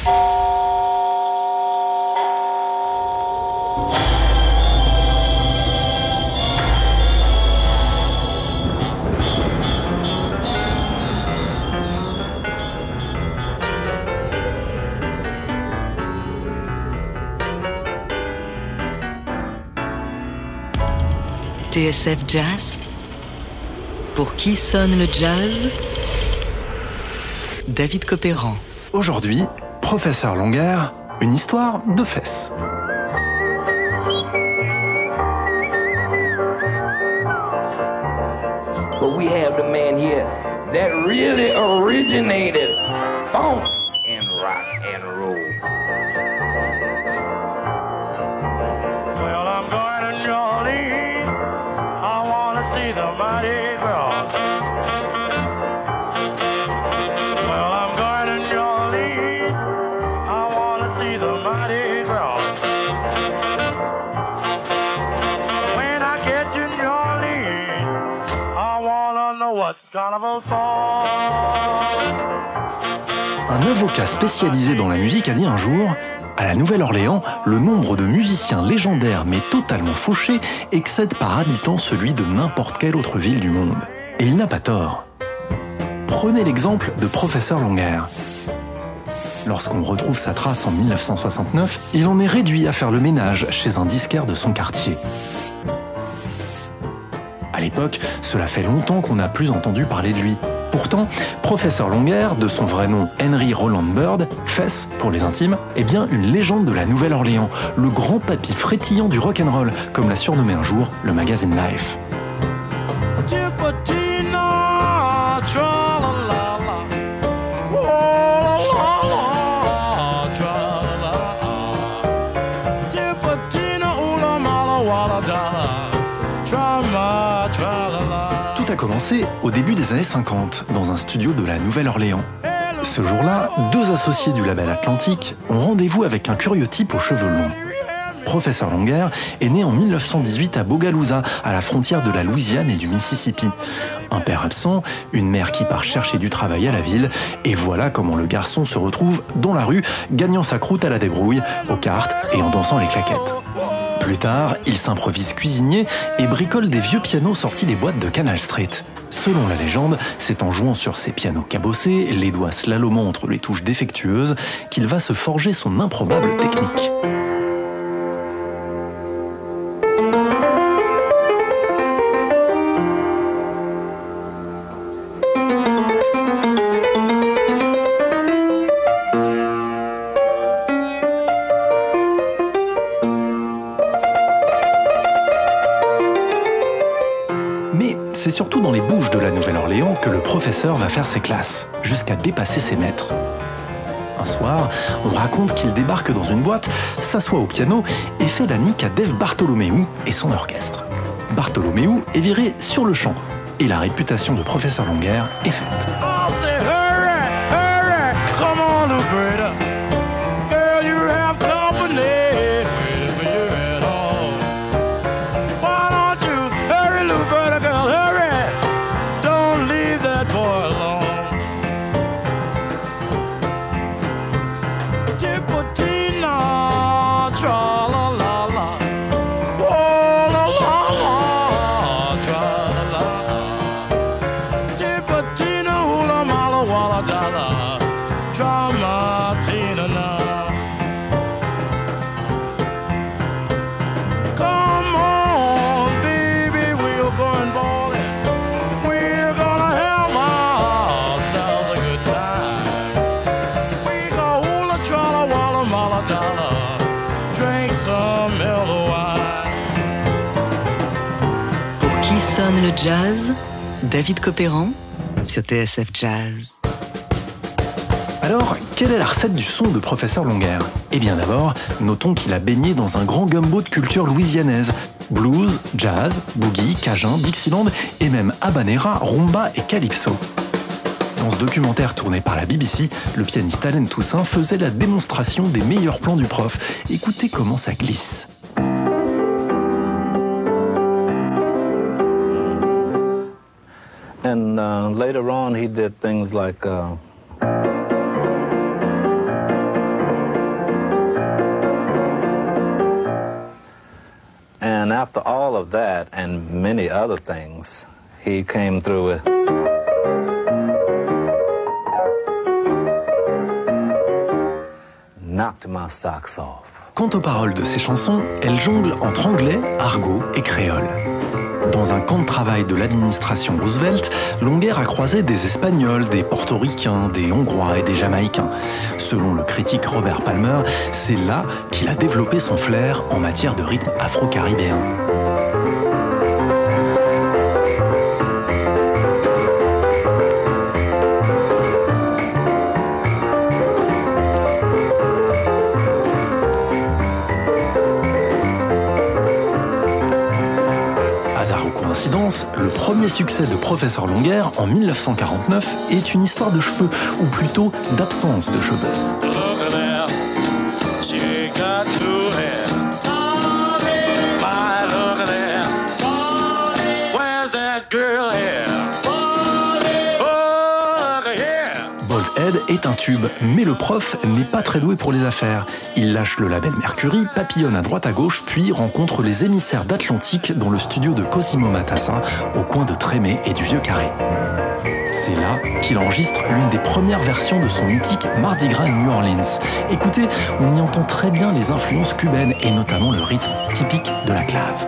TSF Jazz Pour qui sonne le jazz? David Copéran. Aujourd'hui, professeur Longuerre, une histoire de fesses. But we have the man here that really originated funk Un avocat spécialisé dans la musique a dit un jour à la Nouvelle-Orléans, le nombre de musiciens légendaires mais totalement fauchés excède par habitant celui de n'importe quelle autre ville du monde. Et il n'a pas tort. Prenez l'exemple de Professeur Longuerre. Lorsqu'on retrouve sa trace en 1969, il en est réduit à faire le ménage chez un disquaire de son quartier. À l'époque, cela fait longtemps qu'on n'a plus entendu parler de lui. Pourtant, professeur Longuerre, de son vrai nom Henry Roland Bird, Fess pour les intimes, est bien une légende de la Nouvelle-Orléans, le grand papy frétillant du rock'n'roll, comme l'a surnommé un jour le magazine Life. Au début des années 50, dans un studio de la Nouvelle-Orléans. Ce jour-là, deux associés du label Atlantique ont rendez-vous avec un curieux type aux cheveux longs. Professeur Longuerre est né en 1918 à Bogalusa, à la frontière de la Louisiane et du Mississippi. Un père absent, une mère qui part chercher du travail à la ville, et voilà comment le garçon se retrouve dans la rue, gagnant sa croûte à la débrouille, aux cartes et en dansant les claquettes. Plus tard, il s'improvise cuisinier et bricole des vieux pianos sortis des boîtes de Canal Street. Selon la légende, c'est en jouant sur ces pianos cabossés, les doigts slalomant entre les touches défectueuses, qu'il va se forger son improbable technique. C'est surtout dans les bouges de la Nouvelle-Orléans que le professeur va faire ses classes, jusqu'à dépasser ses maîtres. Un soir, on raconte qu'il débarque dans une boîte, s'assoit au piano et fait la nique à Dave Bartholomew et son orchestre. Bartholomew est viré sur le champ et la réputation de professeur Longuerre est faite. Le jazz David Copéran sur TSF Jazz. Alors, quelle est la recette du son de professeur Longuerre? Eh bien d'abord, notons qu'il a baigné dans un grand gumbo de culture louisianaise. Blues, jazz, boogie, cajun, dixieland et même habanera, rumba et calypso. Dans ce documentaire tourné par la BBC, le pianiste Alain Toussaint faisait la démonstration des meilleurs plans du prof. Écoutez comment ça glisse. Uh, later on, he did things like. Uh, and after all of that and many other things, he came through with. Knocked my socks off. Quant aux paroles de ses chansons, elle jongle entre anglais, argot et créole. Dans un camp de travail de l'administration Roosevelt, Longer a croisé des Espagnols, des Portoricains, des Hongrois et des Jamaïcains. Selon le critique Robert Palmer, c'est là qu'il a développé son flair en matière de rythme afro-caribéen. Le premier succès de Professeur Longer en 1949 est une histoire de cheveux, ou plutôt d'absence de cheveux. Est un tube, mais le prof n'est pas très doué pour les affaires. Il lâche le label Mercury, papillonne à droite à gauche, puis rencontre les émissaires d'Atlantique dans le studio de Cosimo Matassa, au coin de Trémé et du Vieux Carré. C'est là qu'il enregistre l'une des premières versions de son mythique Mardi Gras New Orleans. Écoutez, on y entend très bien les influences cubaines et notamment le rythme typique de la clave.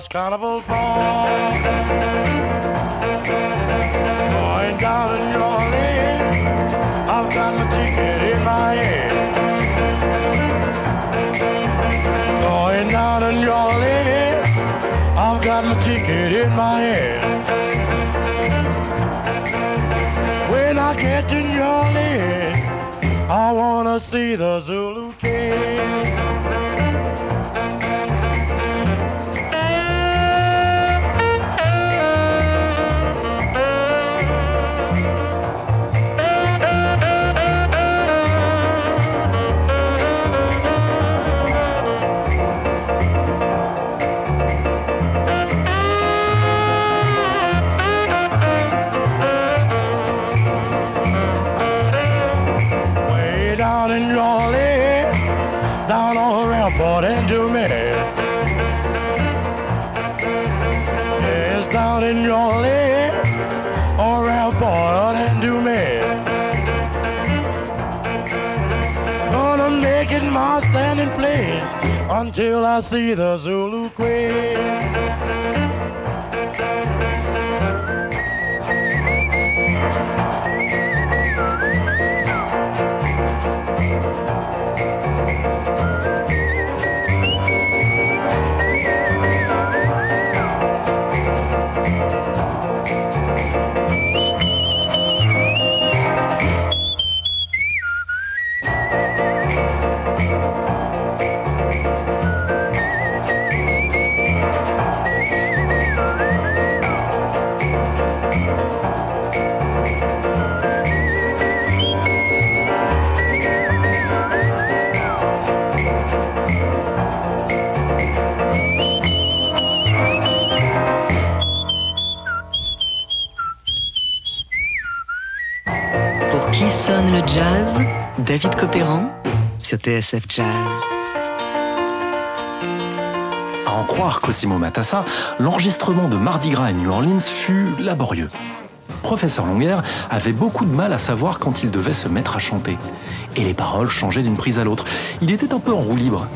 To carnival for. Going down in New Orleans, I've got my ticket in my hand. Going down to New Orleans, I've got my ticket in my hand. When I get to New Orleans, I wanna see the Zulu King. morning to me. Yes, darling, your lay or out and to me. Gonna make it my standing place until I see the Zulu. David Copéran sur TSF Jazz. À en croire Cosimo Matassa, l'enregistrement de Mardi Gras à New Orleans fut laborieux. Professeur Longer avait beaucoup de mal à savoir quand il devait se mettre à chanter. Et les paroles changeaient d'une prise à l'autre. Il était un peu en roue libre.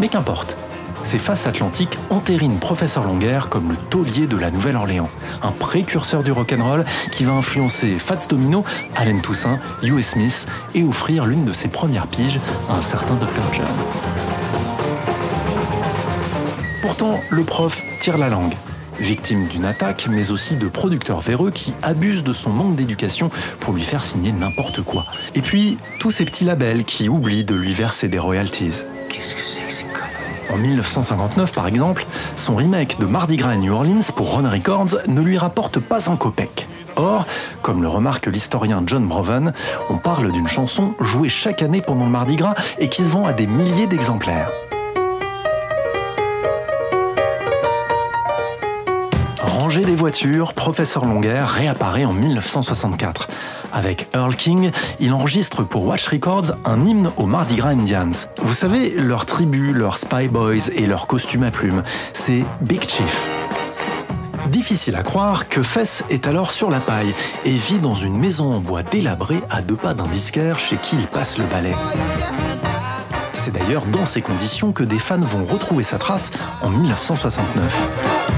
Mais qu'importe. Ces faces atlantiques entérinent Professeur Longer comme le taulier de la Nouvelle-Orléans, un précurseur du rock'n'roll qui va influencer Fats Domino, Allen Toussaint, Huey Smith et offrir l'une de ses premières piges à un certain Dr. John. Pourtant, le prof tire la langue. Victime d'une attaque, mais aussi de producteurs véreux qui abusent de son manque d'éducation pour lui faire signer n'importe quoi. Et puis, tous ces petits labels qui oublient de lui verser des royalties. Qu'est-ce que c'est que En 1959, par exemple, son remake de Mardi Gras à New Orleans pour Ron Records ne lui rapporte pas un copec. Or, comme le remarque l'historien John Broven, on parle d'une chanson jouée chaque année pendant le Mardi Gras et qui se vend à des milliers d'exemplaires. Ranger des voitures, Professeur Longuer réapparaît en 1964. Avec Earl King, il enregistre pour Watch Records un hymne aux Mardi Gras Indians. Vous savez, leur tribu, leurs Spy Boys et leurs costumes à plumes, c'est Big Chief. Difficile à croire que Fess est alors sur la paille et vit dans une maison en bois délabrée à deux pas d'un disquaire chez qui il passe le balai. C'est d'ailleurs dans ces conditions que des fans vont retrouver sa trace en 1969.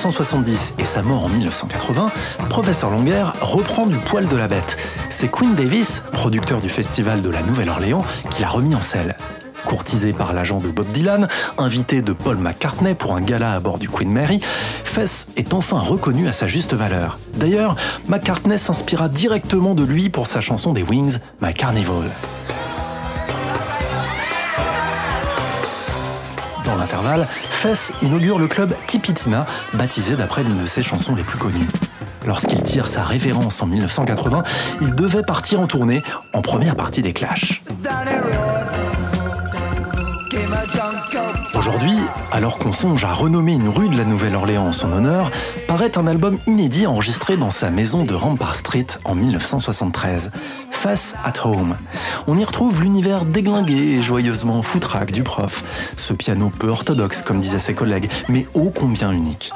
1970 et sa mort en 1980, Professeur Longer reprend du poil de la bête. C'est Quinn Davis, producteur du festival de la Nouvelle-Orléans, qui l'a remis en selle. Courtisé par l'agent de Bob Dylan, invité de Paul McCartney pour un gala à bord du Queen Mary, Fess est enfin reconnu à sa juste valeur. D'ailleurs, McCartney s'inspira directement de lui pour sa chanson des Wings, My Carnival. Dans l'intervalle, Fess inaugure le club Tipitina, baptisé d'après l'une de ses chansons les plus connues. Lorsqu'il tire sa révérence en 1980, il devait partir en tournée en première partie des Clash. Aujourd'hui, alors qu'on songe à renommer une rue de la Nouvelle-Orléans en son honneur, paraît un album inédit enregistré dans sa maison de Rampart Street en 1973, Face at Home. On y retrouve l'univers déglingué et joyeusement foutraque du prof, ce piano peu orthodoxe comme disaient ses collègues, mais ô combien unique.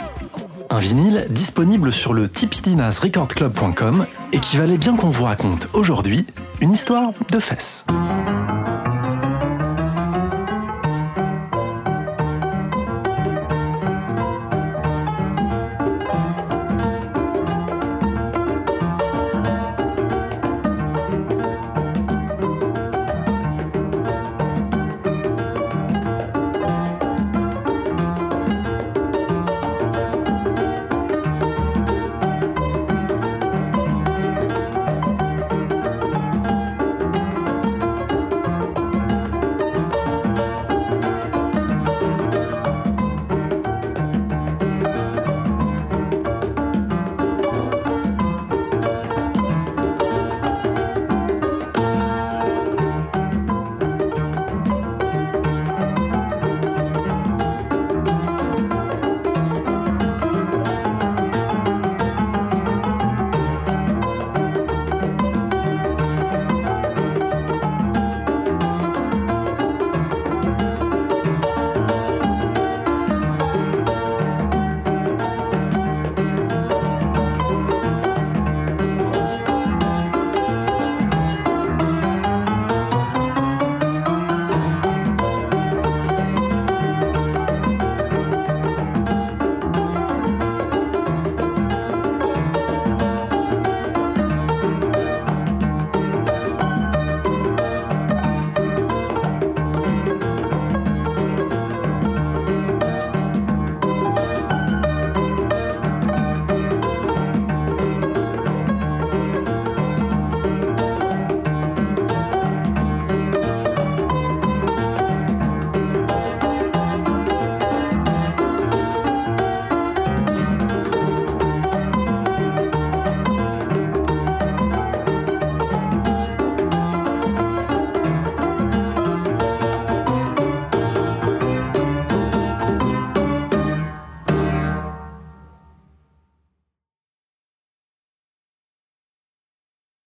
Un vinyle disponible sur le tipidinasrecordclub.com et qui valait bien qu'on vous raconte aujourd'hui une histoire de fesses.